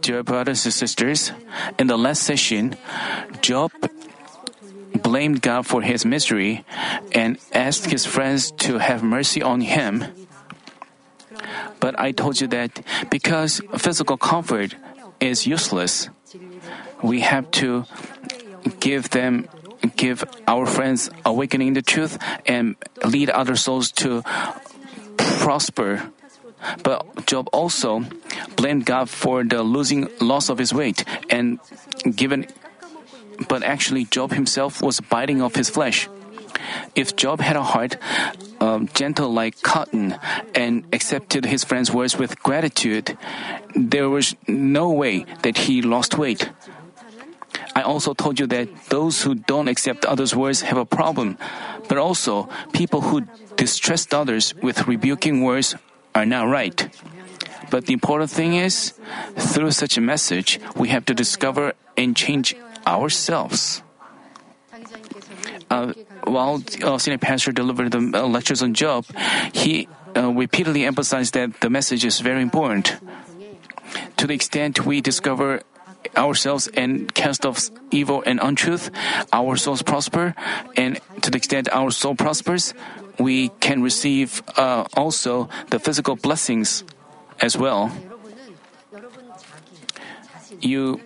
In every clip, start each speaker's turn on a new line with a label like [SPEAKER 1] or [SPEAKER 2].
[SPEAKER 1] Dear brothers and sisters, in the last session, Job blamed God for his misery and asked his friends to have mercy on him. But I told you that because physical comfort is useless, we have to give them give our friends awakening the truth and lead other souls to prosper. But Job also blamed God for the losing loss of his weight and given but actually Job himself was biting off his flesh. If Job had a heart um, gentle like cotton and accepted his friend's words with gratitude, there was no way that he lost weight. I also told you that those who don't accept others' words have a problem, but also people who distrust others with rebuking words are not right. But the important thing is, through such a message, we have to discover and change ourselves. Uh, while uh, senior pastor delivered the uh, lectures on Job, he uh, repeatedly emphasized that the message is very important. To the extent we discover ourselves and cast off evil and untruth, our souls prosper, and to the extent our soul prospers, we can receive uh, also the physical blessings as well. You,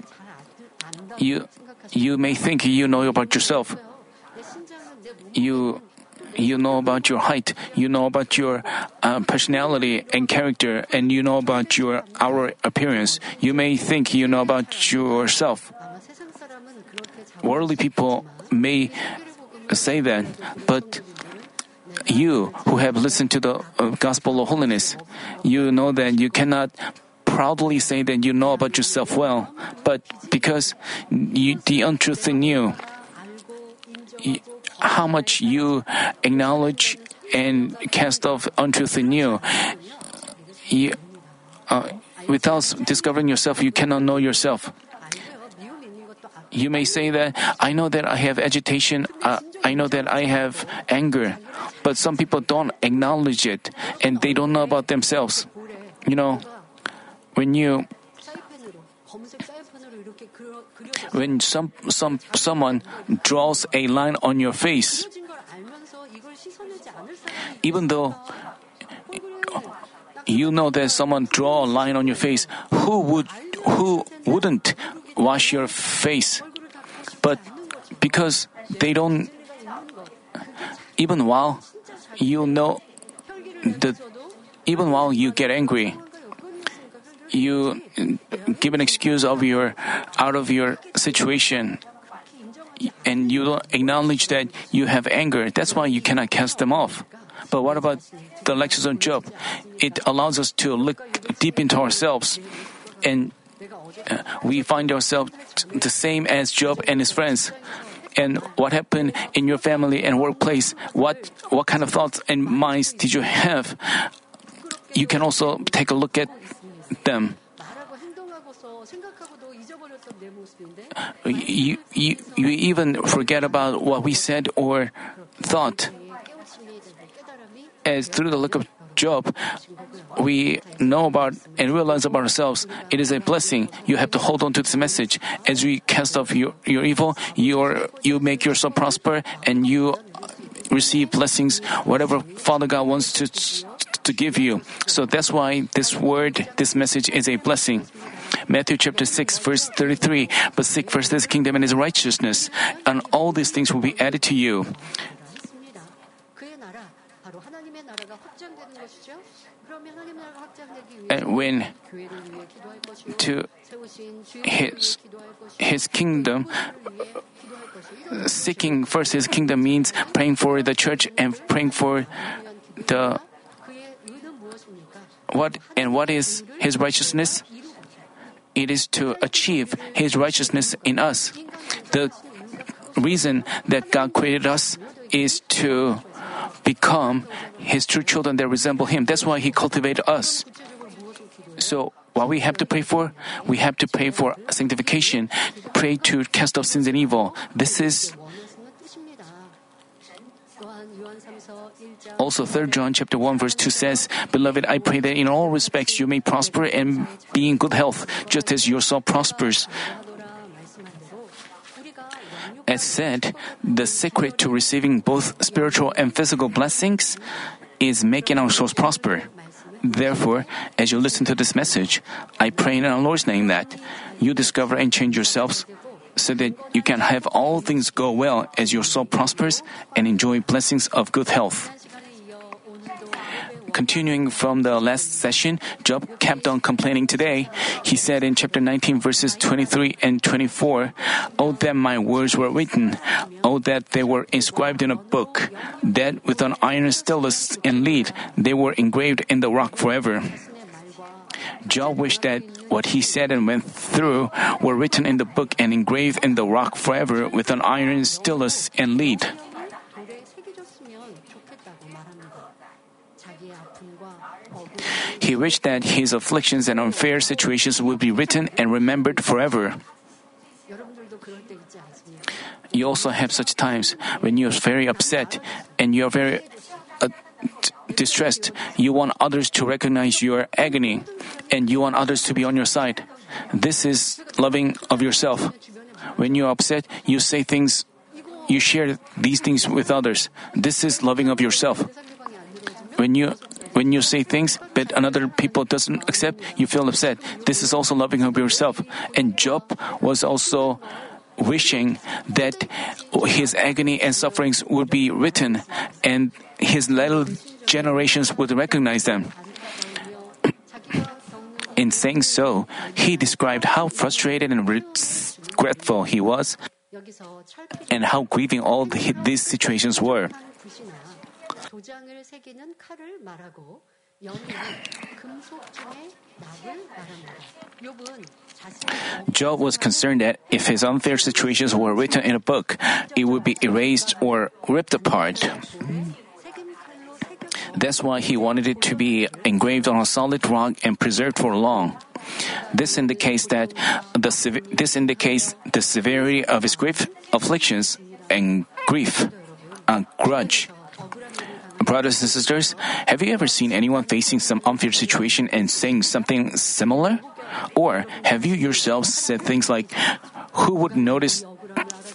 [SPEAKER 1] you, you may think you know about yourself. You, you know about your height. You know about your uh, personality and character, and you know about your our appearance. You may think you know about yourself. Worldly people may say that, but you who have listened to the uh, gospel of holiness, you know that you cannot proudly say that you know about yourself well, but because you, the untruth in you, how much you acknowledge and cast off untruth in you, you uh, without discovering yourself, you cannot know yourself. You may say that I know that I have agitation, uh, I know that I have anger, but some people don't acknowledge it and they don't know about themselves. You know, when you when some some someone draws a line on your face even though you know that someone draw a line on your face who would who wouldn't wash your face. But because they don't even while you know the even while you get angry you give an excuse of your out of your situation and you don't acknowledge that you have anger. That's why you cannot cast them off. But what about the lectures on job? It allows us to look deep into ourselves and we find ourselves the same as job and his friends and what happened in your family and workplace what what kind of thoughts and minds did you have you can also take a look at them. You, you, you even forget about what we said or thought. As through the look of Job, we know about and realize about ourselves. It is a blessing. You have to hold on to this message. As we cast off your, your evil, your, you make yourself prosper and you receive blessings, whatever Father God wants to to give you. So that's why this word, this message is a blessing. Matthew chapter 6 verse 33, but seek first his kingdom and his righteousness, and all these things will be added to you. And when to his his kingdom seeking first his kingdom means praying for the church and praying for the what and what is his righteousness? It is to achieve his righteousness in us. The reason that God created us is to become his true children that resemble him. That's why he cultivated us. So what we have to pray for? We have to pray for sanctification, pray to cast off sins and evil. This is Also, 3 John chapter 1 verse 2 says, Beloved, I pray that in all respects you may prosper and be in good health, just as your soul prospers. As said, the secret to receiving both spiritual and physical blessings is making our souls prosper. Therefore, as you listen to this message, I pray in our Lord's name that you discover and change yourselves so that you can have all things go well as your soul prospers and enjoy blessings of good health. Continuing from the last session, Job kept on complaining today. He said in chapter 19, verses 23 and 24, Oh, that my words were written. Oh, that they were inscribed in a book. That with an iron stylus and lead, they were engraved in the rock forever. Job wished that what he said and went through were written in the book and engraved in the rock forever with an iron stylus and lead. He wished that his afflictions and unfair situations would be written and remembered forever. You also have such times when you're very upset and you're very uh, distressed. You want others to recognize your agony and you want others to be on your side. This is loving of yourself. When you're upset, you say things, you share these things with others. This is loving of yourself. When you when you say things but another people doesn't accept, you feel upset. This is also loving of yourself. And Job was also wishing that his agony and sufferings would be written and his little generations would recognize them. In saying so, he described how frustrated and regretful he was and how grieving all the, these situations were. Job was concerned that if his unfair situations were written in a book, it would be erased or ripped apart. That's why he wanted it to be engraved on a solid rock and preserved for long. This indicates that the this indicates the severity of his grief, afflictions, and grief, and grudge. Brothers and sisters, have you ever seen anyone facing some unfair situation and saying something similar? Or have you yourselves said things like, Who would notice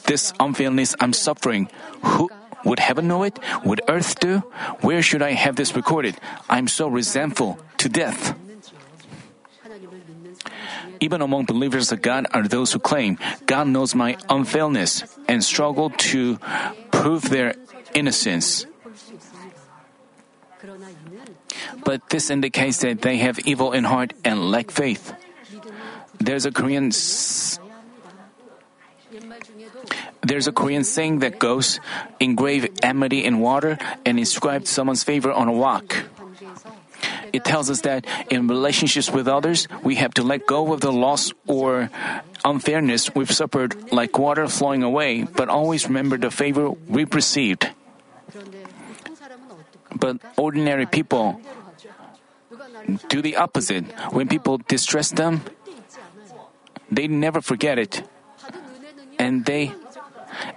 [SPEAKER 1] this unfairness I'm suffering? Who would heaven know it? Would earth do? Where should I have this recorded? I'm so resentful to death. Even among believers of God are those who claim God knows my unfairness and struggle to prove their innocence. But this indicates that they have evil in heart and lack faith. There's a Korean there's a Korean saying that goes, engrave enmity in water and inscribe someone's favor on a rock. It tells us that in relationships with others, we have to let go of the loss or unfairness we've suffered like water flowing away, but always remember the favor we've received. But ordinary people do the opposite. When people distress them, they never forget it. And they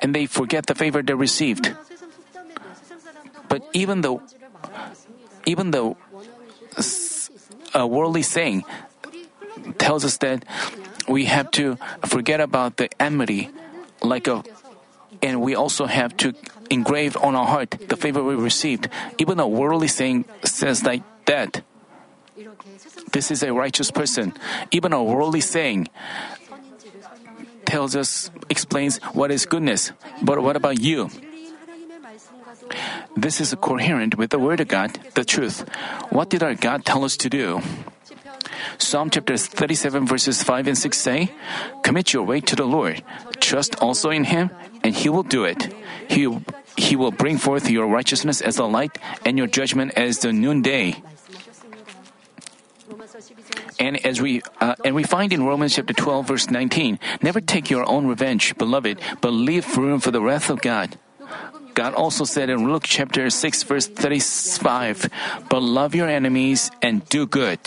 [SPEAKER 1] and they forget the favor they received. But even though even though a worldly saying tells us that we have to forget about the enmity like a and we also have to engrave on our heart the favor we received. Even a worldly saying says like that. This is a righteous person. Even a worldly saying tells us, explains what is goodness. But what about you? This is coherent with the Word of God, the truth. What did our God tell us to do? Psalm chapter 37 verses 5 and 6 say, Commit your way to the Lord. Trust also in Him, and He will do it. He, he will bring forth your righteousness as the light and your judgment as the noonday. And as we uh, and we find in Romans chapter 12 verse 19, never take your own revenge, beloved, but leave room for the wrath of God. God also said in Luke chapter 6 verse 35, but love your enemies and do good.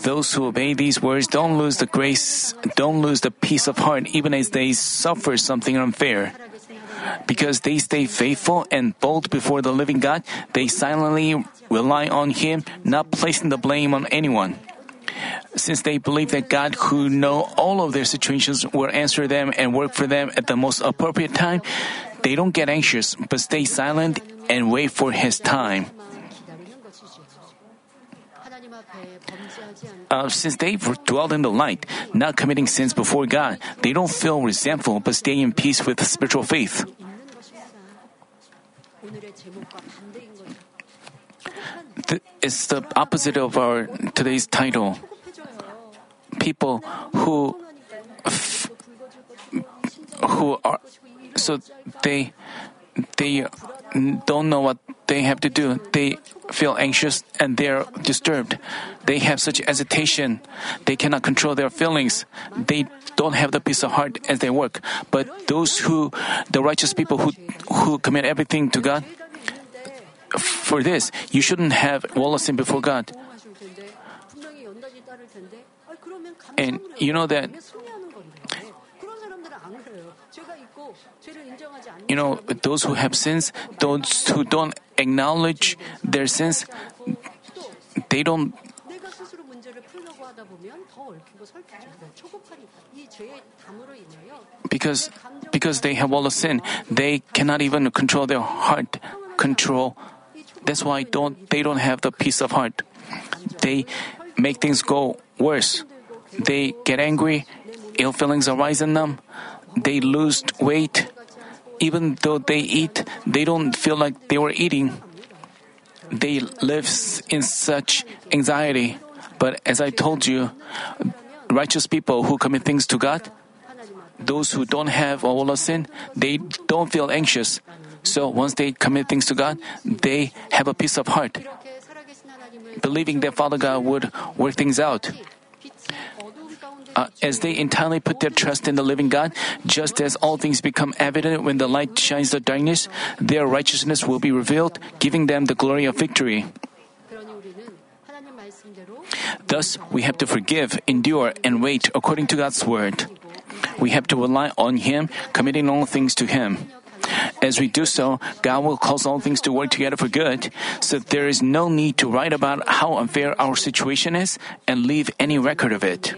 [SPEAKER 1] Those who obey these words don't lose the grace, don't lose the peace of heart even as they suffer something unfair. Because they stay faithful and bold before the living God, they silently rely on Him, not placing the blame on anyone. Since they believe that God, who know all of their situations, will answer them and work for them at the most appropriate time, they don't get anxious, but stay silent and wait for His time. Uh, since they've dwelled in the light, not committing sins before God, they don't feel resentful but stay in peace with spiritual faith. it's the opposite of our today's title. People who who are so they they don't know what they have to do. They feel anxious and they're disturbed. They have such hesitation. They cannot control their feelings. They don't have the peace of heart as they work. But those who, the righteous people who, who commit everything to God, for this, you shouldn't have wallowed sin before God. And you know that you know, those who have sins, those who don't acknowledge their sins, they don't. Because because they have all the sin, they cannot even control their heart. Control. That's why don't they don't have the peace of heart. They make things go worse. They get angry. Ill feelings arise in them. They lose weight even though they eat, they don't feel like they were eating. They live in such anxiety. But as I told you, righteous people who commit things to God, those who don't have all of sin, they don't feel anxious. So once they commit things to God, they have a peace of heart, believing that Father God would work things out uh, as they entirely put their trust in the living God, just as all things become evident when the light shines the darkness, their righteousness will be revealed, giving them the glory of victory. Thus, we have to forgive, endure, and wait according to God's word. We have to rely on Him, committing all things to Him. As we do so, God will cause all things to work together for good, so there is no need to write about how unfair our situation is and leave any record of it.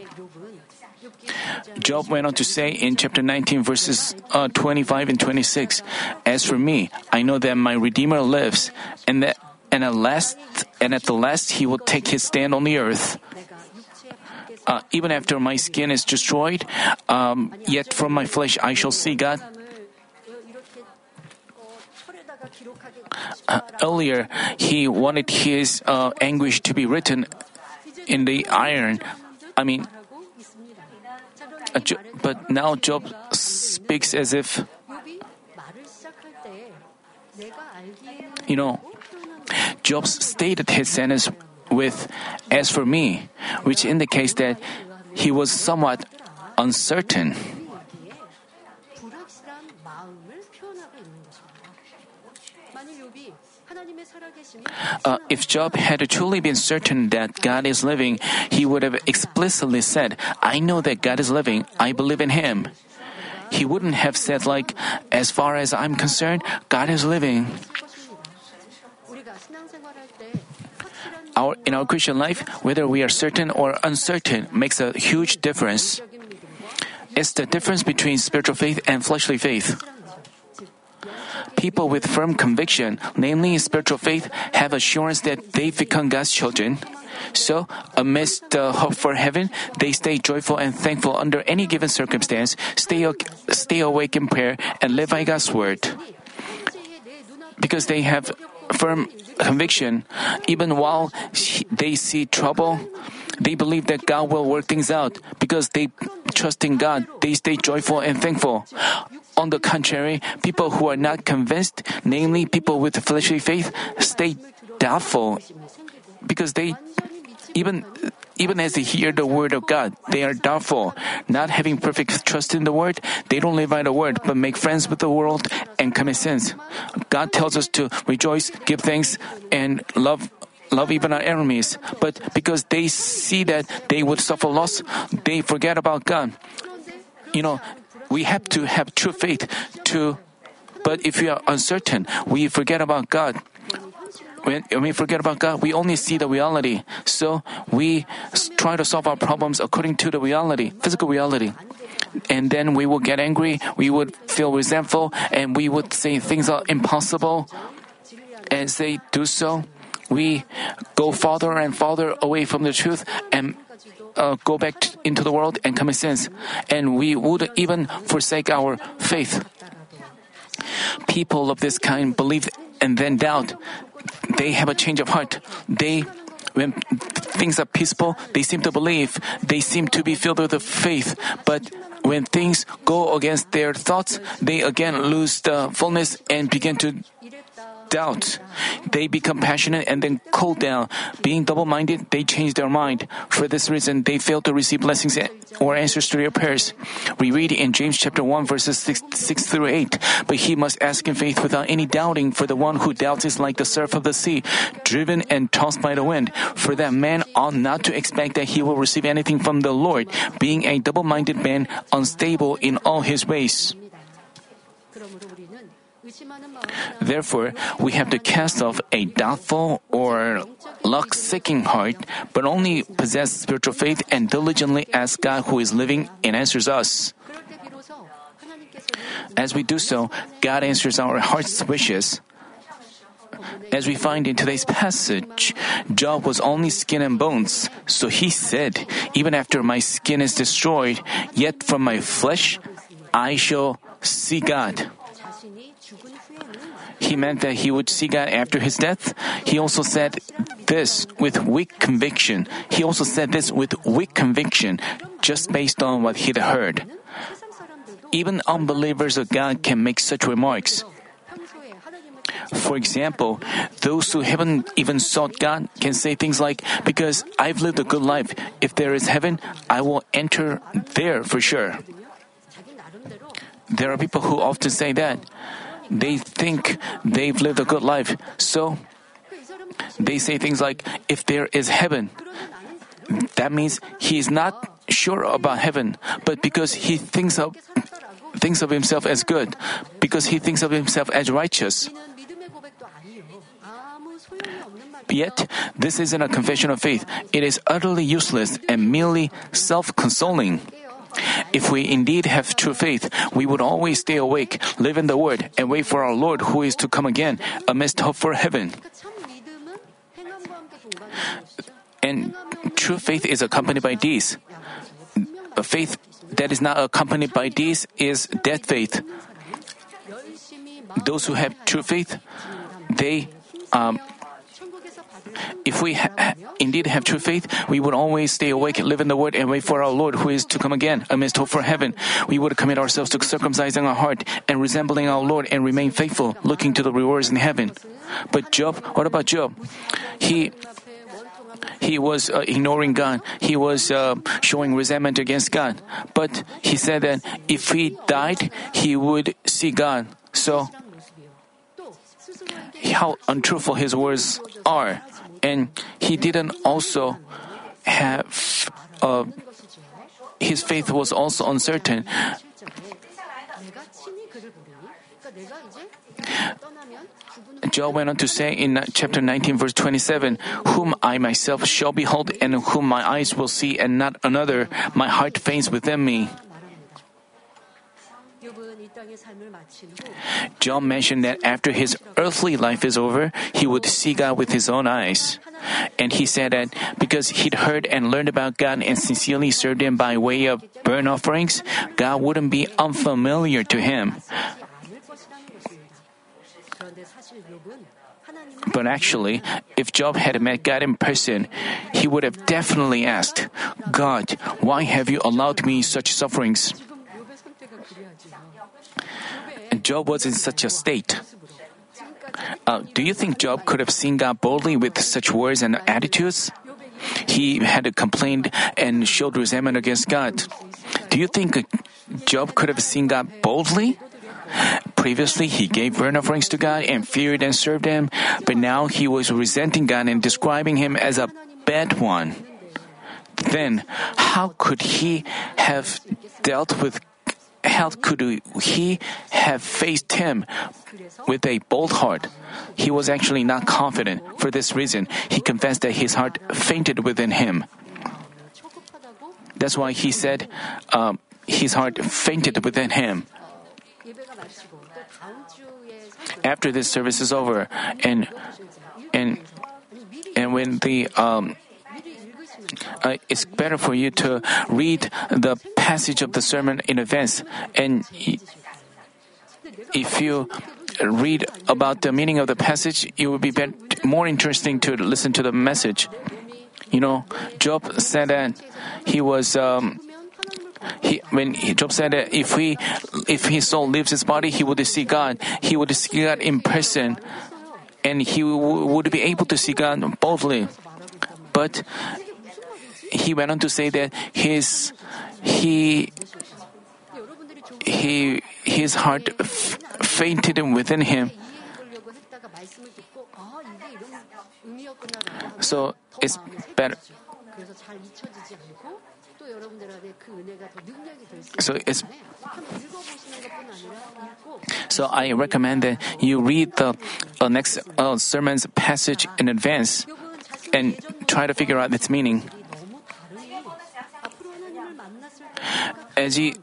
[SPEAKER 1] Job went on to say in chapter 19, verses uh, 25 and 26, As for me, I know that my Redeemer lives, and that and at last and at the last he will take his stand on the earth. Uh, even after my skin is destroyed, um, yet from my flesh I shall see God. Uh, earlier, he wanted his uh, anguish to be written in the iron. I mean, but now Job speaks as if, you know, Job stated his sentence with, as for me, which indicates that he was somewhat uncertain. Uh, if Job had truly been certain that God is living, he would have explicitly said, I know that God is living, I believe in him. He wouldn't have said, like, as far as I'm concerned, God is living. Our, in our Christian life, whether we are certain or uncertain makes a huge difference. It's the difference between spiritual faith and fleshly faith. People with firm conviction, namely spiritual faith, have assurance that they've become God's children. So, amidst the hope for heaven, they stay joyful and thankful under any given circumstance, stay, stay awake in prayer, and live by God's word. Because they have firm conviction, even while they see trouble, they believe that God will work things out. Because they trust in God, they stay joyful and thankful. On the contrary, people who are not convinced, namely people with fleshly faith, stay doubtful because they even even as they hear the word of God, they are doubtful. Not having perfect trust in the word, they don't live by the word, but make friends with the world and commit sins. God tells us to rejoice, give thanks, and love love even our enemies. But because they see that they would suffer loss, they forget about God. You know, we have to have true faith to But if we are uncertain, we forget about God. When, we forget about God, we only see the reality. So we try to solve our problems according to the reality, physical reality. And then we will get angry, we would feel resentful, and we would say things are impossible. and they do so, we go farther and farther away from the truth and uh, go back t- into the world and commit sins. And we would even forsake our faith. People of this kind believe and then doubt. They have a change of heart. They, when things are peaceful, they seem to believe. They seem to be filled with the faith. But when things go against their thoughts, they again lose the fullness and begin to doubt. They become passionate and then cool down. Being double minded, they change their mind. For this reason, they fail to receive blessings or answers to their prayers. We read in James chapter 1, verses 6, 6 through 8. But he must ask in faith without any doubting, for the one who doubts is like the surf of the sea, driven and tossed by the wind. For that man ought not to expect that he will receive anything from the Lord, being a double minded man, unstable in all his ways. Therefore, we have to cast off a doubtful or luck seeking heart, but only possess spiritual faith and diligently ask God who is living and answers us. As we do so, God answers our heart's wishes. As we find in today's passage, Job was only skin and bones, so he said, Even after my skin is destroyed, yet from my flesh I shall see God. He meant that he would see God after his death. He also said this with weak conviction. He also said this with weak conviction, just based on what he'd heard. Even unbelievers of God can make such remarks. For example, those who haven't even sought God can say things like, Because I've lived a good life, if there is heaven, I will enter there for sure. There are people who often say that. They think they've lived a good life, so they say things like, If there is heaven, that means he is not sure about heaven, but because he thinks of thinks of himself as good, because he thinks of himself as righteous. Yet, this isn't a confession of faith. It is utterly useless and merely self consoling. If we indeed have true faith, we would always stay awake, live in the Word, and wait for our Lord who is to come again amidst hope for heaven. And true faith is accompanied by deeds. A faith that is not accompanied by deeds is dead faith. Those who have true faith, they um, if we ha- indeed have true faith, we would always stay awake, live in the Word, and wait for our Lord who is to come again amidst hope for heaven. We would commit ourselves to circumcising our heart and resembling our Lord and remain faithful, looking to the rewards in heaven. But Job, what about Job? He he was uh, ignoring God. He was uh, showing resentment against God. But he said that if he died, he would see God. So, how untruthful his words are. And he didn't also have, uh, his faith was also uncertain. Job went on to say in chapter 19, verse 27, Whom I myself shall behold, and whom my eyes will see, and not another, my heart faints within me. Job mentioned that after his earthly life is over, he would see God with his own eyes. And he said that because he'd heard and learned about God and sincerely served him by way of burnt offerings, God wouldn't be unfamiliar to him. But actually, if Job had met God in person, he would have definitely asked, God, why have you allowed me such sufferings? Job was in such a state. Uh, do you think Job could have seen God boldly with such words and attitudes? He had complained and showed resentment against God. Do you think Job could have seen God boldly? Previously, he gave burnt offerings to God and feared and served Him, but now he was resenting God and describing Him as a bad one. Then, how could he have dealt with how could he have faced him with a bold heart? He was actually not confident. For this reason, he confessed that his heart fainted within him. That's why he said um, his heart fainted within him. After this service is over, and and and when the um, uh, it's better for you to read the passage of the sermon in advance. And if you read about the meaning of the passage, it will be more interesting to listen to the message. You know, Job said that he was. Um, he, when Job said that if he, if his soul leaves his body, he would see God. He would see God in person, and he w- would be able to see God boldly. But he went on to say that his he he his heart f- fainted within him. So it's better. So it's so I recommend that you read the uh, next uh, sermon's passage in advance and try to figure out its meaning. As he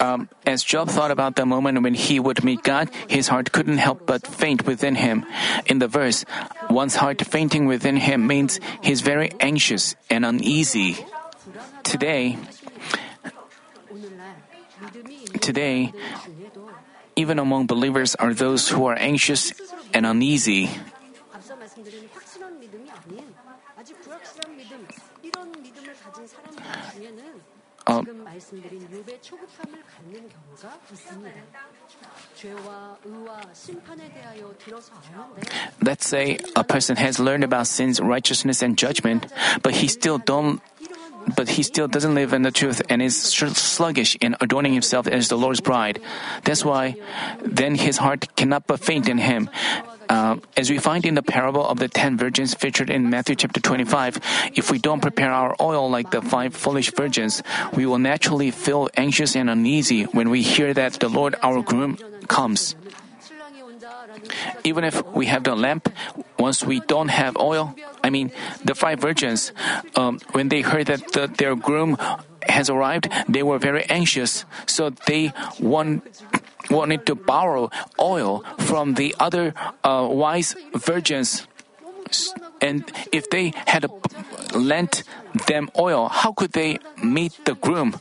[SPEAKER 1] um, as Job thought about the moment when he would meet God, his heart couldn't help but faint within him. In the verse, one's heart fainting within him means he's very anxious and uneasy. Today, today, even among believers are those who are anxious and uneasy. Let's say a person has learned about sins, righteousness, and judgment, but he still don't but he still doesn't live in the truth and is sluggish in adorning himself as the Lord's bride. That's why then his heart cannot but faint in him. Uh, as we find in the parable of the ten virgins featured in Matthew chapter 25, if we don't prepare our oil like the five foolish virgins, we will naturally feel anxious and uneasy when we hear that the Lord our groom comes. Even if we have the lamp, once we don't have oil, I mean, the five virgins, um, when they heard that the, their groom has arrived, they were very anxious. So they want, wanted to borrow oil from the other uh, wise virgins. And if they had lent them oil, how could they meet the groom?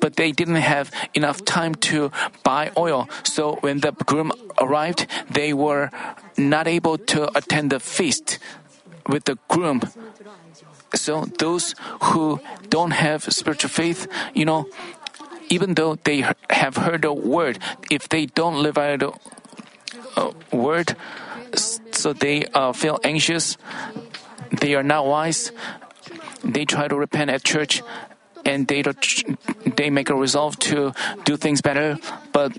[SPEAKER 1] but they didn't have enough time to buy oil. So when the groom arrived, they were not able to attend the feast with the groom. So those who don't have spiritual faith, you know, even though they have heard the word, if they don't live out the uh, word, so they uh, feel anxious, they are not wise, they try to repent at church, and they they make a resolve to do things better, but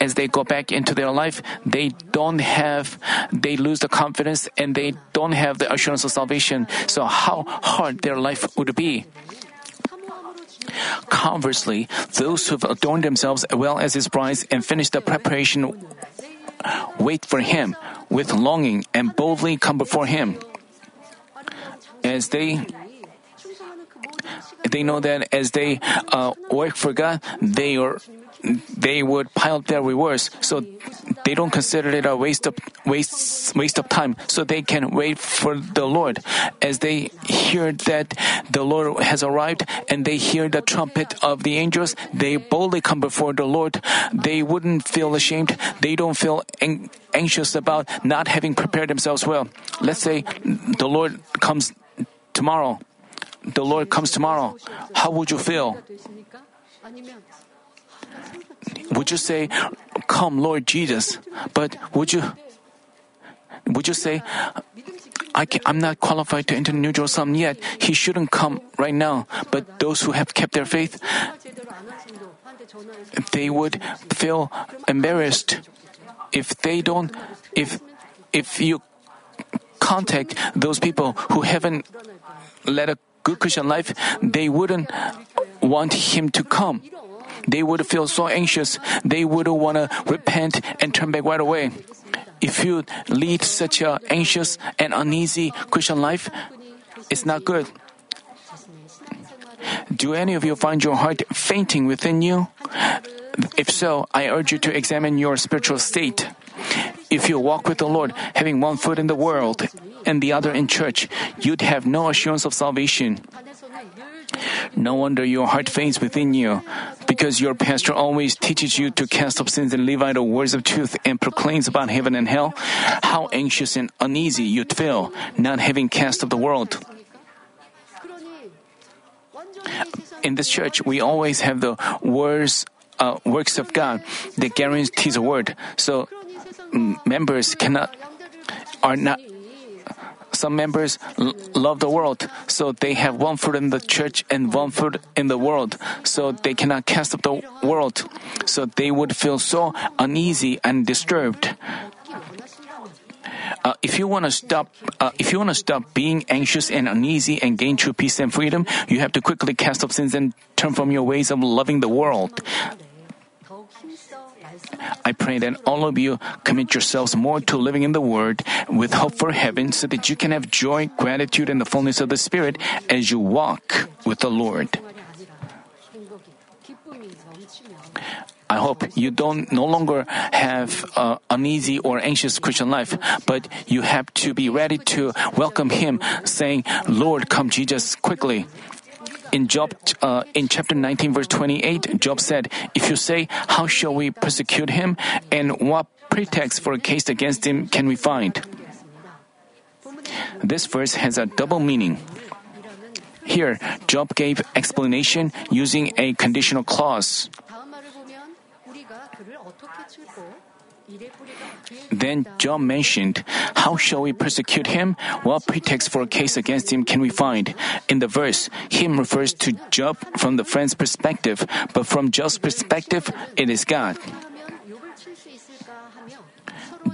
[SPEAKER 1] as they go back into their life, they don't have, they lose the confidence and they don't have the assurance of salvation. So how hard their life would be. Conversely, those who've adorned themselves well as his brides and finished the preparation wait for him with longing and boldly come before him. As they they know that as they uh, work for God, they are they would pile up their rewards. So they don't consider it a waste of waste waste of time. So they can wait for the Lord. As they hear that the Lord has arrived and they hear the trumpet of the angels, they boldly come before the Lord. They wouldn't feel ashamed. They don't feel ang- anxious about not having prepared themselves well. Let's say the Lord comes tomorrow the Lord comes tomorrow, how would you feel? Would you say, Come, Lord Jesus? But would you would you say, I am not qualified to enter New Jerusalem yet. He shouldn't come right now. But those who have kept their faith, they would feel embarrassed if they don't, if, if you contact those people who haven't led a good Christian life, they wouldn't want him to come. They would feel so anxious, they would want to repent and turn back right away. If you lead such a anxious and uneasy Christian life, it's not good. Do any of you find your heart fainting within you? If so, I urge you to examine your spiritual state. If you walk with the Lord, having one foot in the world and the other in church, you'd have no assurance of salvation. No wonder your heart faints within you, because your pastor always teaches you to cast off sins and live out the words of truth and proclaims about heaven and hell. How anxious and uneasy you'd feel, not having cast off the world. In this church, we always have the words, uh, works of God that guarantees a word. So members cannot are not some members l- love the world, so they have one foot in the church and one foot in the world, so they cannot cast up the world. So they would feel so uneasy and disturbed. Uh, if you want to stop, uh, if you want to stop being anxious and uneasy and gain true peace and freedom, you have to quickly cast off sins and turn from your ways of loving the world. I pray that all of you commit yourselves more to living in the Word with hope for heaven so that you can have joy, gratitude, and the fullness of the Spirit as you walk with the Lord. I hope you don't no longer have uh, uneasy or anxious Christian life, but you have to be ready to welcome Him, saying, "Lord, come, Jesus, quickly." In Job, uh, in chapter 19, verse 28, Job said, "If you say, how shall we persecute him, and what pretext for a case against him can we find?" This verse has a double meaning. Here, Job gave explanation using a conditional clause. Then Job mentioned, How shall we persecute him? What pretext for a case against him can we find? In the verse, him refers to Job from the friend's perspective, but from Job's perspective, it is God.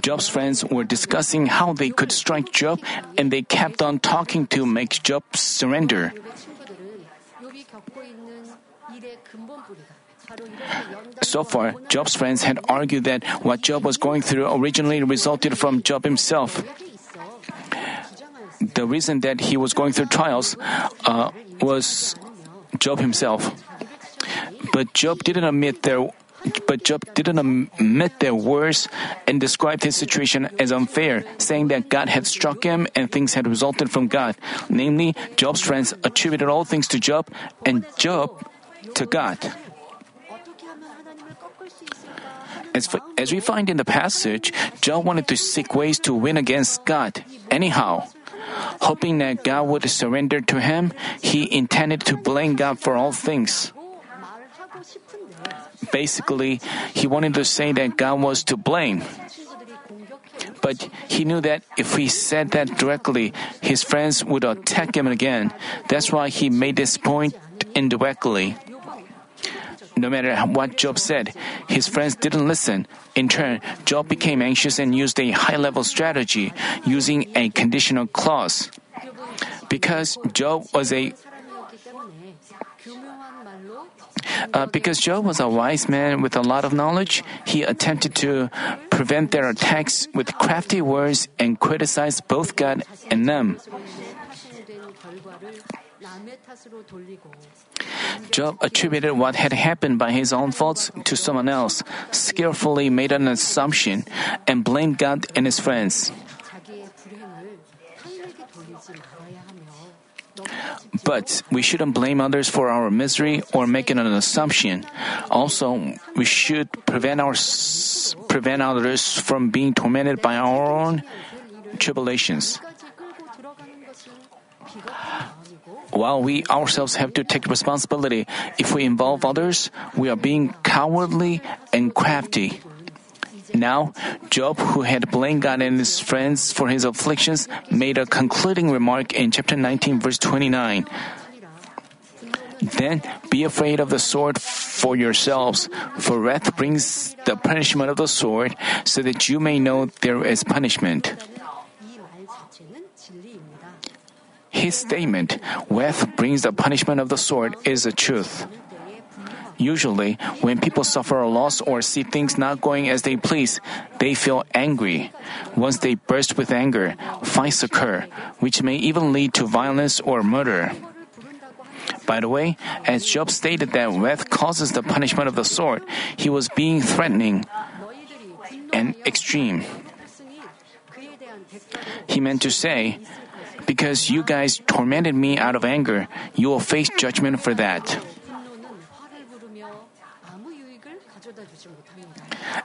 [SPEAKER 1] Job's friends were discussing how they could strike Job, and they kept on talking to make Job surrender. So far, Job's friends had argued that what Job was going through originally resulted from Job himself. The reason that he was going through trials uh, was Job himself. But Job didn't admit their but Job didn't admit their words and described his situation as unfair, saying that God had struck him and things had resulted from God. Namely, Job's friends attributed all things to Job and Job to God. As, as we find in the passage, Job wanted to seek ways to win against God. Anyhow, hoping that God would surrender to him, he intended to blame God for all things. Basically, he wanted to say that God was to blame. But he knew that if he said that directly, his friends would attack him again. That's why he made this point indirectly. No matter what Job said, his friends didn't listen. In turn, Job became anxious and used a high level strategy, using a conditional clause. Because Job was a uh, because Job was a wise man with a lot of knowledge, he attempted to prevent their attacks with crafty words and criticized both God and them. Job attributed what had happened by his own faults to someone else, skillfully made an assumption, and blamed God and his friends. But we shouldn't blame others for our misery or make an assumption. Also, we should prevent our prevent others from being tormented by our own tribulations. While we ourselves have to take responsibility, if we involve others, we are being cowardly and crafty. Now, Job, who had blamed God and his friends for his afflictions, made a concluding remark in chapter 19, verse 29. Then be afraid of the sword for yourselves, for wrath brings the punishment of the sword, so that you may know there is punishment. His statement, Wrath brings the punishment of the sword, is a truth. Usually, when people suffer a loss or see things not going as they please, they feel angry. Once they burst with anger, fights occur, which may even lead to violence or murder. By the way, as Job stated that wrath causes the punishment of the sword, he was being threatening and extreme. He meant to say, Because you guys tormented me out of anger, you will face judgment for that.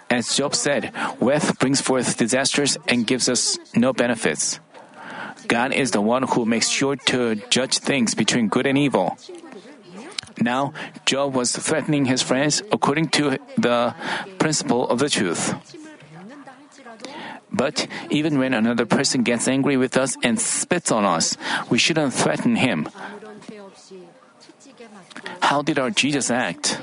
[SPEAKER 1] As Job said, wrath brings forth disasters and gives us no benefits. God is the one who makes sure to judge things between good and evil. Now, Job was threatening his friends according to the principle of the truth. But even when another person gets angry with us and spits on us, we shouldn't threaten him. How did our Jesus act?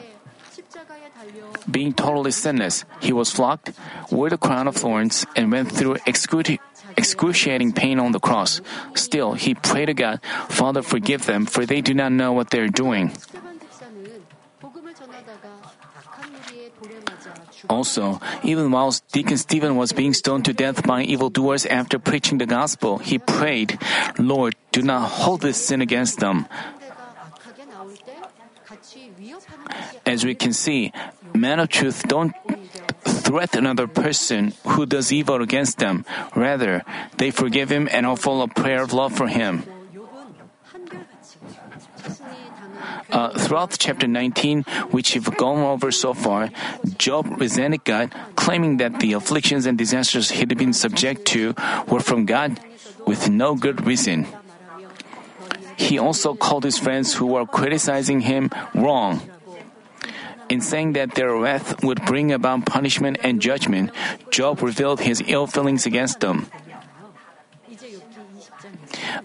[SPEAKER 1] Being totally sinless, he was flogged, wore the crown of thorns, and went through excruciating pain on the cross. Still, he prayed to God, Father, forgive them, for they do not know what they are doing. Also, even while Deacon Stephen was being stoned to death by evildoers after preaching the gospel, he prayed, Lord, do not hold this sin against them. As we can see, men of truth don't threaten another person who does evil against them. Rather, they forgive him and offer a prayer of love for him. Uh, throughout chapter 19, which we've gone over so far, Job resented God, claiming that the afflictions and disasters he'd been subject to were from God with no good reason. He also called his friends who were criticizing him wrong. In saying that their wrath would bring about punishment and judgment, Job revealed his ill feelings against them.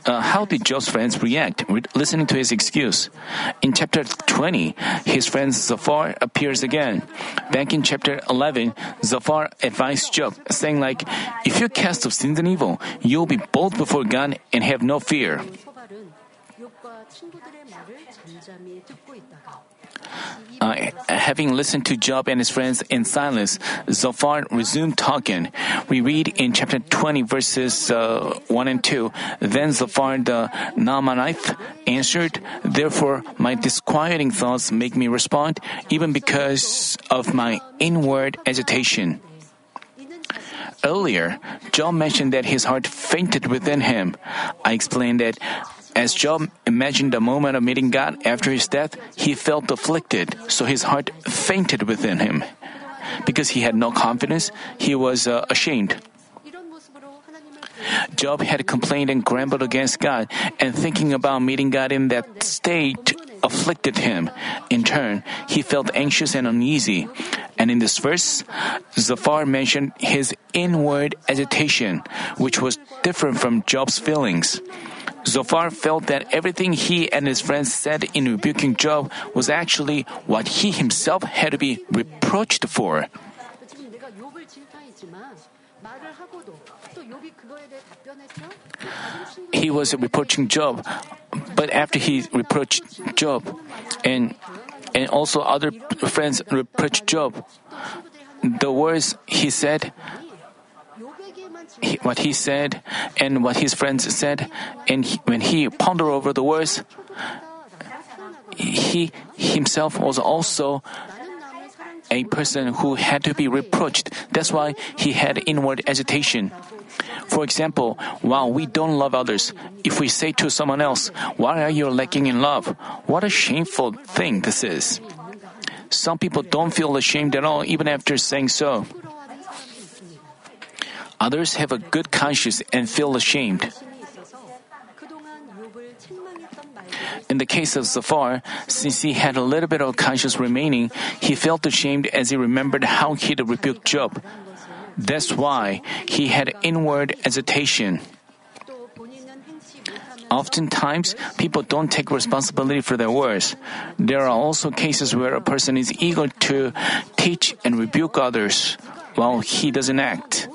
[SPEAKER 1] Uh, how did Job's friends react listening to his excuse? In chapter 20, his friend Zophar appears again. Back in chapter 11, Zophar advised Job, saying like, If you're cast of sins and evil, you'll be bold before God and have no fear. Uh, having listened to Job and his friends in silence, Zophar resumed talking. We read in chapter 20, verses uh, 1 and 2 Then Zophar the Naamathite answered, Therefore, my disquieting thoughts make me respond, even because of my inward agitation. Earlier, Job mentioned that his heart fainted within him. I explained that as Job imagined the moment of meeting God after his death, he felt afflicted, so his heart fainted within him. Because he had no confidence, he was uh, ashamed. Job had complained and grumbled against God, and thinking about meeting God in that state afflicted him. In turn, he felt anxious and uneasy. And in this verse, Zophar mentioned his inward agitation, which was different from Job's feelings. Zophar felt that everything he and his friends said in rebuking Job was actually what he himself had to be reproached for. He was reproaching Job, but after he reproached Job, and and also other friends reproached Job, the words he said he, what he said and what his friends said, and he, when he pondered over the words, he himself was also a person who had to be reproached. That's why he had inward agitation. For example, while we don't love others, if we say to someone else, Why are you lacking in love? What a shameful thing this is. Some people don't feel ashamed at all even after saying so. Others have a good conscience and feel ashamed. In the case of Zophar, since he had a little bit of conscience remaining, he felt ashamed as he remembered how he had rebuked Job. That's why he had inward hesitation. Oftentimes, people don't take responsibility for their words. There are also cases where a person is eager to teach and rebuke others while he doesn't act.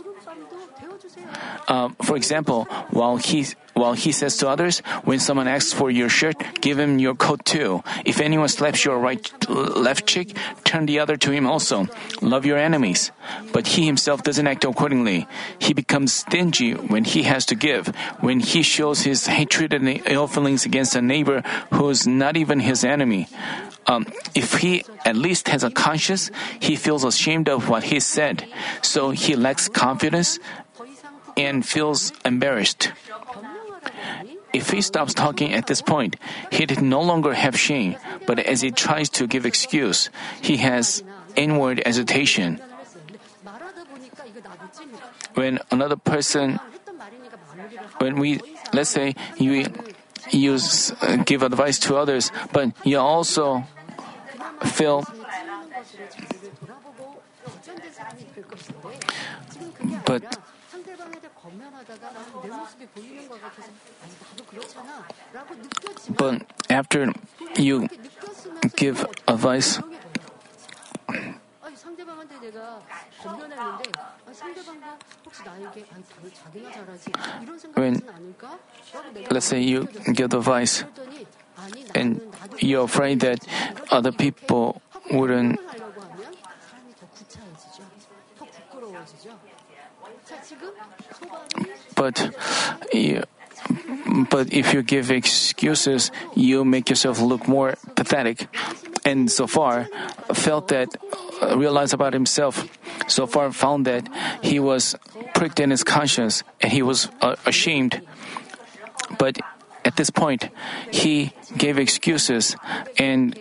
[SPEAKER 1] Uh, for example, while he while he says to others, when someone asks for your shirt, give him your coat too. If anyone slaps your right left cheek, turn the other to him also. Love your enemies. But he himself doesn't act accordingly. He becomes stingy when he has to give, when he shows his hatred and ill feelings against a neighbor who's not even his enemy. Um, if he at least has a conscience, he feels ashamed of what he said, so he lacks confidence and feels embarrassed. If he stops talking at this point, he no longer have shame, but as he tries to give excuse, he has inward hesitation. When another person, when we, let's say you use uh, give advice to others, but you also feel but but after you give advice when let's say you give advice and you're afraid that other people wouldn't but but if you give excuses, you make yourself look more pathetic. And Zophar, felt that, uh, realized about himself, Zophar found that he was pricked in his conscience and he was uh, ashamed. But at this point, he gave excuses and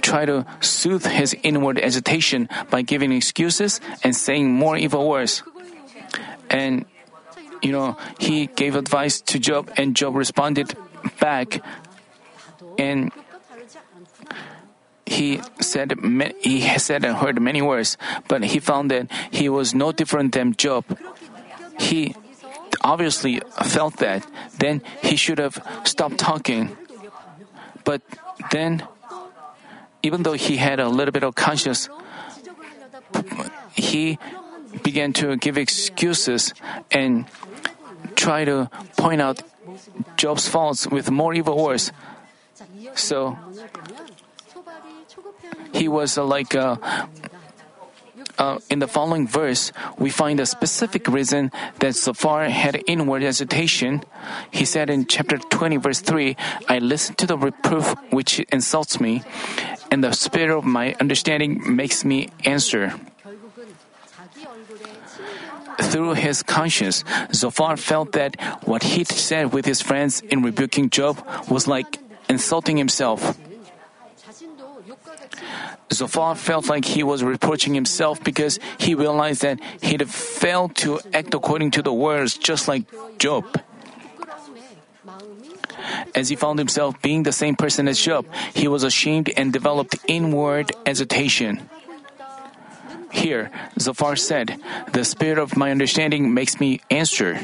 [SPEAKER 1] tried to soothe his inward agitation by giving excuses and saying more evil words. And you know, he gave advice to Job and Job responded back. And he said he said and heard many words, but he found that he was no different than Job. He obviously felt that. Then he should have stopped talking. But then, even though he had a little bit of conscience, he began to give excuses and try to point out Job's faults with more evil words. So he was uh, like uh, uh, in the following verse, we find a specific reason that Zophar had inward hesitation. He said in chapter 20, verse 3, I listen to the reproof which insults me, and the spirit of my understanding makes me answer. Through his conscience, Zophar felt that what he said with his friends in rebuking Job was like insulting himself. Zophar felt like he was reproaching himself because he realized that he'd failed to act according to the words just like Job. As he found himself being the same person as Job, he was ashamed and developed inward hesitation. Here, Zophar said, The spirit of my understanding makes me answer.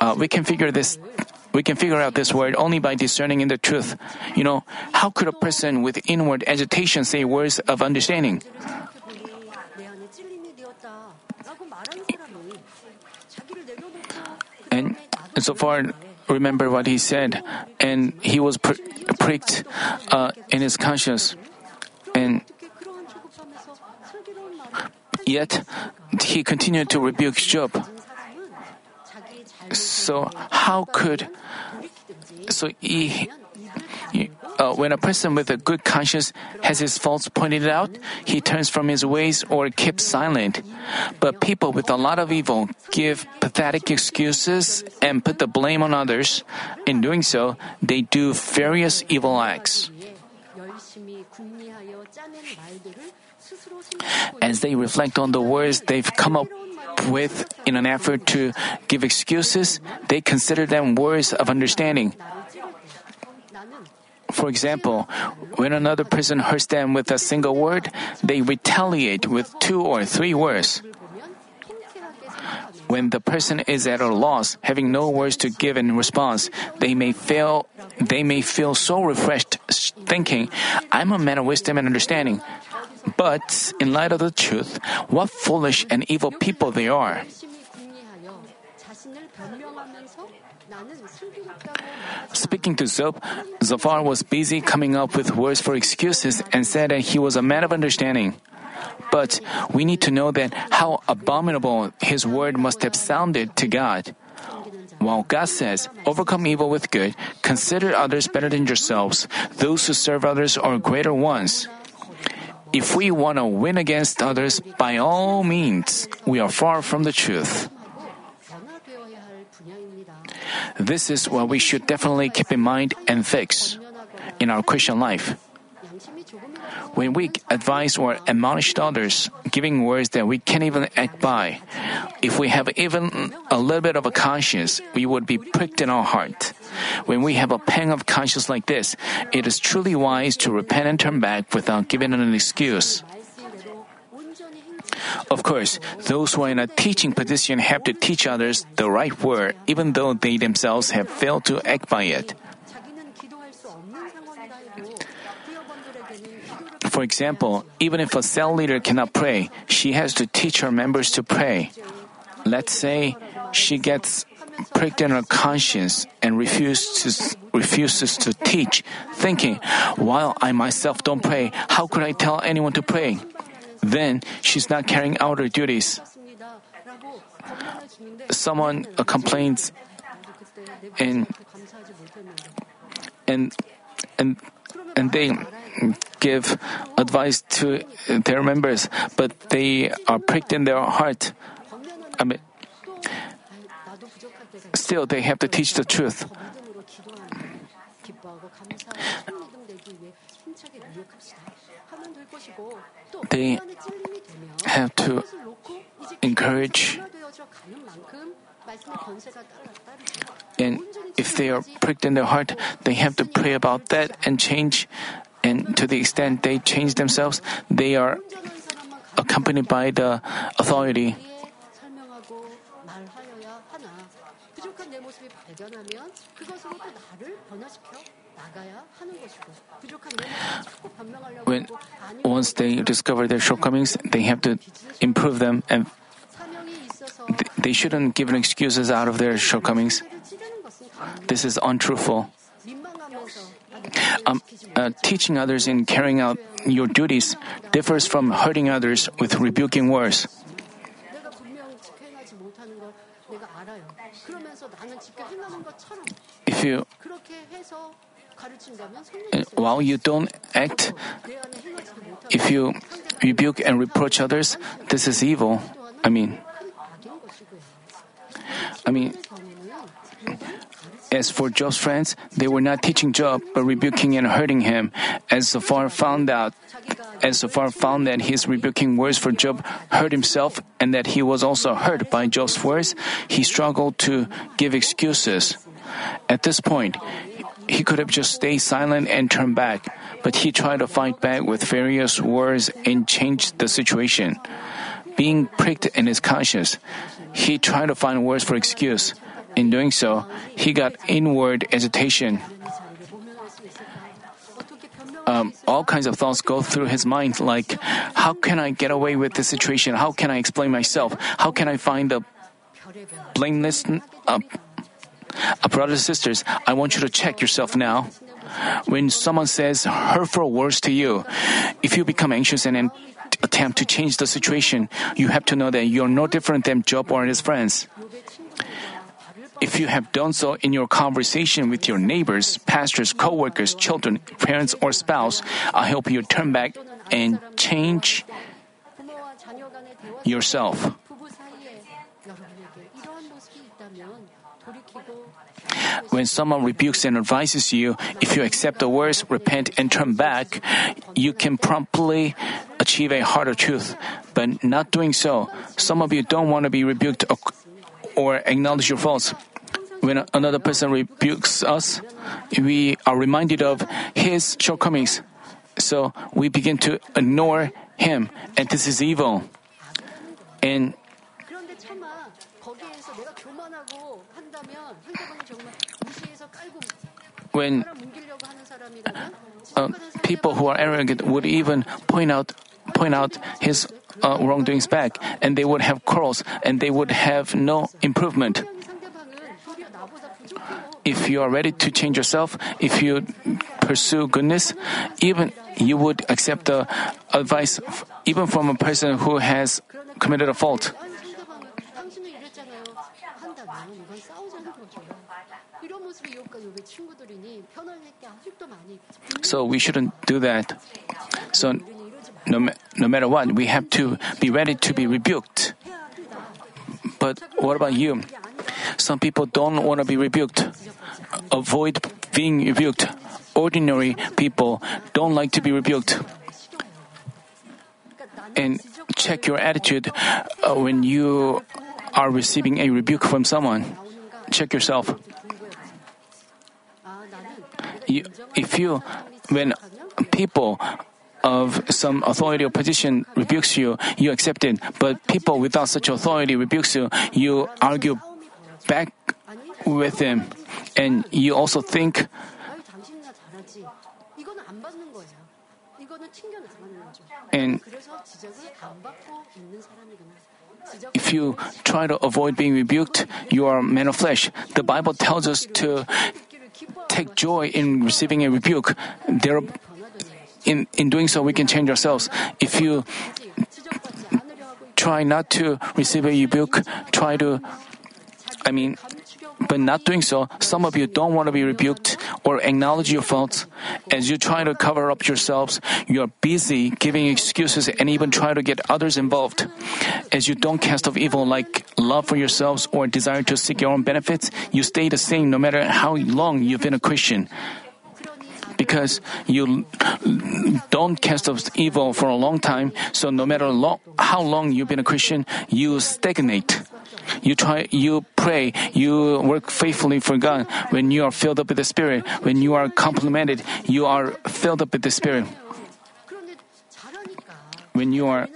[SPEAKER 1] Uh, we can figure this. We can figure out this word only by discerning in the truth. You know, how could a person with inward agitation say words of understanding? And Zophar, remember what he said, and he was pricked uh, in his conscience, and Yet, he continued to rebuke Job. So, how could so he, uh, when a person with a good conscience has his faults pointed out, he turns from his ways or keeps silent. But people with a lot of evil give pathetic excuses and put the blame on others. In doing so, they do various evil acts. As they reflect on the words they've come up with in an effort to give excuses, they consider them words of understanding. For example, when another person hurts them with a single word, they retaliate with two or three words. When the person is at a loss, having no words to give in response, they may feel they may feel so refreshed, thinking, "I'm a man of wisdom and understanding." But in light of the truth, what foolish and evil people they are. Speaking to Zob, Zophar was busy coming up with words for excuses and said that he was a man of understanding. But we need to know that how abominable his word must have sounded to God. While God says, overcome evil with good, consider others better than yourselves, those who serve others are greater ones. If we want to win against others, by all means, we are far from the truth. This is what we should definitely keep in mind and fix in our Christian life. When we advise or admonish others, giving words that we can't even act by, if we have even a little bit of a conscience, we would be pricked in our heart. When we have a pang of conscience like this, it is truly wise to repent and turn back without giving an excuse. Of course, those who are in a teaching position have to teach others the right word, even though they themselves have failed to act by it. For example, even if a cell leader cannot pray, she has to teach her members to pray. Let's say she gets pricked in her conscience and refuses refuses to teach, thinking, while I myself don't pray, how could I tell anyone to pray? Then she's not carrying out her duties. Someone uh, complains and and and and they give advice to their members, but they are pricked in their heart. I mean, still they have to teach the truth. They have to encourage and if they are pricked in their heart, they have to pray about that and change. And to the extent they change themselves, they are accompanied by the authority. When once they discover their shortcomings, they have to improve them and they shouldn't give excuses out of their shortcomings. This is untruthful. Um, uh, teaching others in carrying out your duties differs from hurting others with rebuking words. If you uh, while you don't act, if you rebuke and reproach others, this is evil. I mean, I mean, as for Job's friends, they were not teaching Job, but rebuking and hurting him. As Zophar found out, as Zophar found that his rebuking words for Job hurt himself and that he was also hurt by Job's words, he struggled to give excuses. At this point, he could have just stayed silent and turned back, but he tried to fight back with various words and change the situation. Being pricked in his conscience, he tried to find words for excuse. In doing so, he got inward agitation. Um, all kinds of thoughts go through his mind, like, how can I get away with this situation? How can I explain myself? How can I find a blameless? Uh, uh, brothers and sisters, I want you to check yourself now. When someone says hurtful words to you, if you become anxious and attempt to change the situation, you have to know that you're no different than Job or his friends. If you have done so in your conversation with your neighbors, pastors, co-workers, children, parents, or spouse, I hope you turn back and change yourself. When someone rebukes and advises you, if you accept the words, repent, and turn back, you can promptly achieve a heart of truth. But not doing so, some of you don't want to be rebuked or acknowledge your faults. When another person rebukes us, we are reminded of his shortcomings. So we begin to ignore him, and this is evil. And when uh, people who are arrogant would even point out point out his uh, wrongdoings back, and they would have quarrels, and they would have no improvement. If you are ready to change yourself, if you pursue goodness, even you would accept the advice even from a person who has committed a fault. So we shouldn't do that. So no, no matter what, we have to be ready to be rebuked. But what about you? Some people don't want to be rebuked. Avoid being rebuked. Ordinary people don't like to be rebuked. And check your attitude uh, when you are receiving a rebuke from someone. Check yourself. You, if you, when people of some authority or position rebukes you, you accept it. But people without such authority rebukes you, you argue back with them. And you also think, and if you try to avoid being rebuked, you are man of flesh. The Bible tells us to take joy in receiving a rebuke. There, in, in doing so, we can change ourselves. If you try not to receive a rebuke, try to, I mean, but not doing so, some of you don't want to be rebuked or acknowledge your faults. As you try to cover up yourselves, you are busy giving excuses and even try to get others involved. As you don't cast off evil like love for yourselves or desire to seek your own benefits, you stay the same no matter how long you've been a Christian because you don't cast off evil for a long time. So no matter how long you've been a Christian, you stagnate. You try, you pray, you work faithfully for God. When you are filled up with the Spirit, when you are complimented, you are filled up with the Spirit. When you are,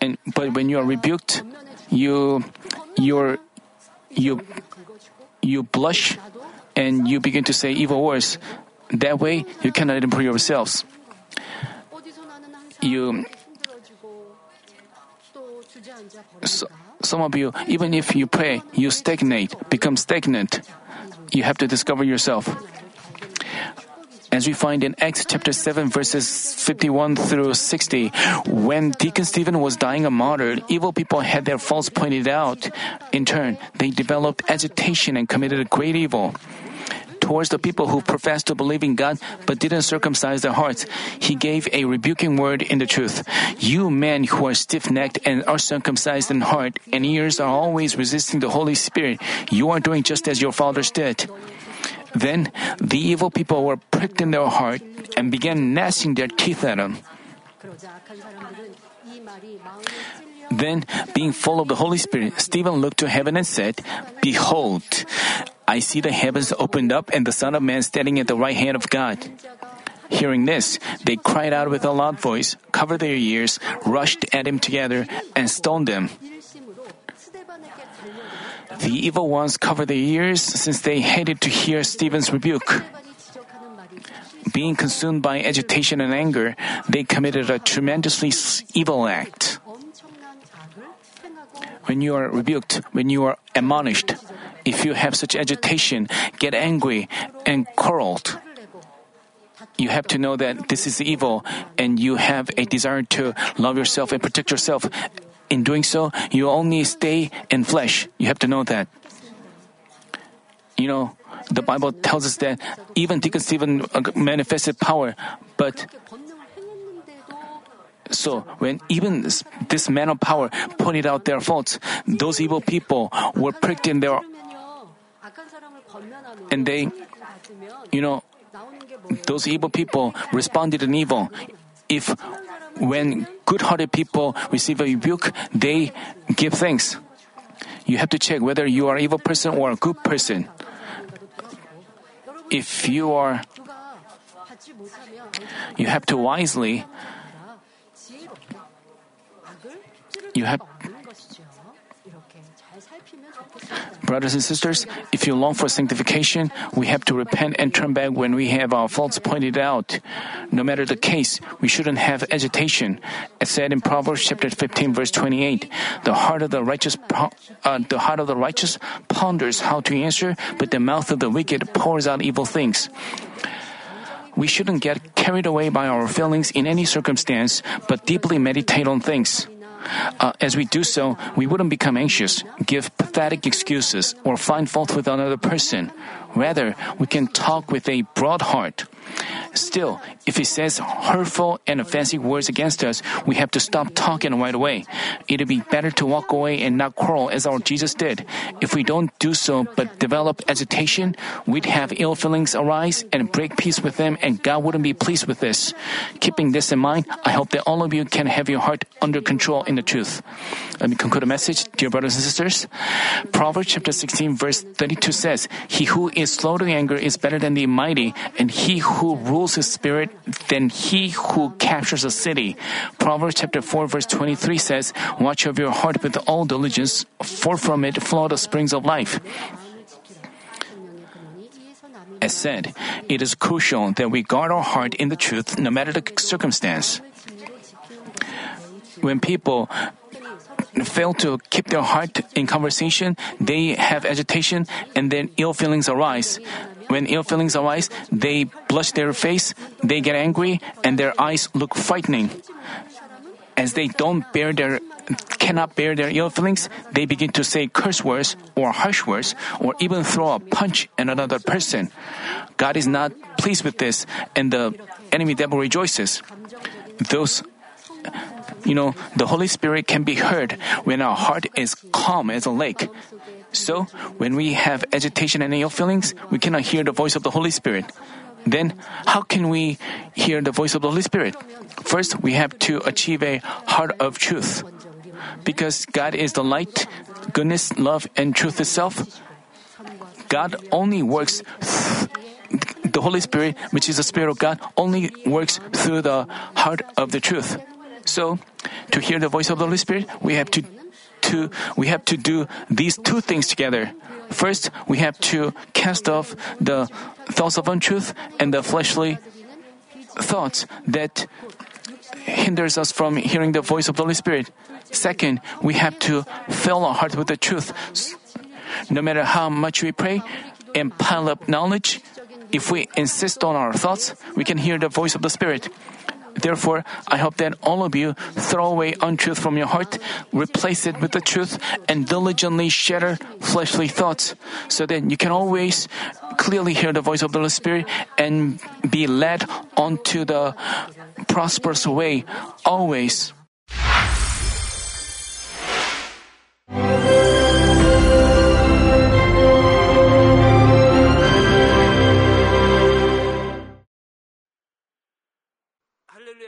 [SPEAKER 1] and but when you are rebuked, you, you
[SPEAKER 2] you,
[SPEAKER 1] you blush, and you begin to say evil words. That way, you cannot improve yourselves. You, so, some of you, even if you pray, you stagnate, become stagnant. You have to discover yourself. As we find in Acts chapter 7, verses 51 through 60, when Deacon Stephen was dying a martyr, evil people had their faults pointed out. In turn, they developed agitation and committed a great evil towards the people who professed to believe in God but didn't circumcise their hearts. He gave a rebuking word in the truth. You men who are stiff necked and are circumcised in heart and ears are always resisting the Holy Spirit. You are doing just as your fathers did. Then the evil people were pricked in their heart and began gnashing their teeth at him. Then, being full of the Holy Spirit, Stephen looked to heaven and said, Behold, I see the heavens opened up and the Son of Man standing at the right hand of God. Hearing this, they cried out with a loud voice, covered their ears, rushed at him together, and stoned him. The evil ones covered their ears since they hated to hear Stephen's rebuke. Being consumed by agitation and anger, they committed a tremendously evil act. When you are rebuked, when you are admonished, if you have such agitation, get angry, and quarreled, you have to know that this is evil and you have a desire to love yourself and protect yourself. In doing so, you only stay in flesh. You have to know that. You know, the Bible tells us that even Deacon Stephen uh, manifested power, but so when even this man of power pointed out their faults, those evil people were pricked in their and they, you know, those evil people responded in evil. If when good hearted people receive a rebuke, they give thanks. You have to check whether you are an evil person or a good person. If you are, you have to wisely, you have Brothers and sisters, if you long for sanctification, we have to repent and turn back when we have our faults pointed out. No matter the case, we shouldn't have agitation. As said in Proverbs chapter 15 verse 28, the heart of the righteous uh, the heart of the righteous ponders how to answer, but the mouth of the wicked pours out evil things. We shouldn't get carried away by our feelings in any circumstance, but deeply meditate on things. Uh, as we do so, we wouldn't become anxious, give pathetic excuses, or find fault with another person. Rather, we can talk with a broad heart. Still, if he says hurtful and offensive words against us, we have to stop talking right away. It'd be better to walk away and not quarrel as our Jesus did. If we don't do so but develop agitation, we'd have ill feelings arise and break peace with them, and God wouldn't be pleased with this. Keeping this in mind, I hope that all of you can have your heart under control in the truth. Let me conclude the message, dear brothers and sisters. Proverbs chapter 16 verse 32 says, He who is slow to anger is better than the mighty, and he who rules rules his spirit than he who captures a city. Proverbs chapter 4 verse 23 says, Watch over your heart with all diligence, for from it flow the springs of life. As said, it is crucial that we guard our heart in the truth no matter the circumstance. When people fail to keep their heart in conversation, they have agitation and then ill feelings arise. When ill feelings arise, they blush their face, they get angry, and their eyes look frightening. As they don't bear their cannot bear their ill feelings, they begin to say curse words or harsh words or even throw a punch at another person. God is not pleased with this, and the enemy devil rejoices. Those you know, the Holy Spirit can be heard when our heart is calm as a lake. So, when we have agitation and ill feelings, we cannot hear the voice of the Holy Spirit. Then, how can we hear the voice of the Holy Spirit? First, we have to achieve a heart of truth. Because God is the light, goodness, love, and truth itself, God only works th- the Holy Spirit, which is the Spirit of God, only works through the heart of the truth. So, to hear the voice of the Holy Spirit, we have to, to we have to do these two things together. First, we have to cast off the thoughts of untruth and the fleshly thoughts that hinders us from hearing the voice of the Holy Spirit. Second, we have to fill our heart with the truth. No matter how much we pray and pile up knowledge, if we insist on our thoughts, we can hear the voice of the Spirit. Therefore, I hope that all of you throw away untruth from your heart, replace it with the truth, and diligently shatter fleshly thoughts, so that you can always clearly hear the voice of the Holy Spirit and be led onto the prosperous way always.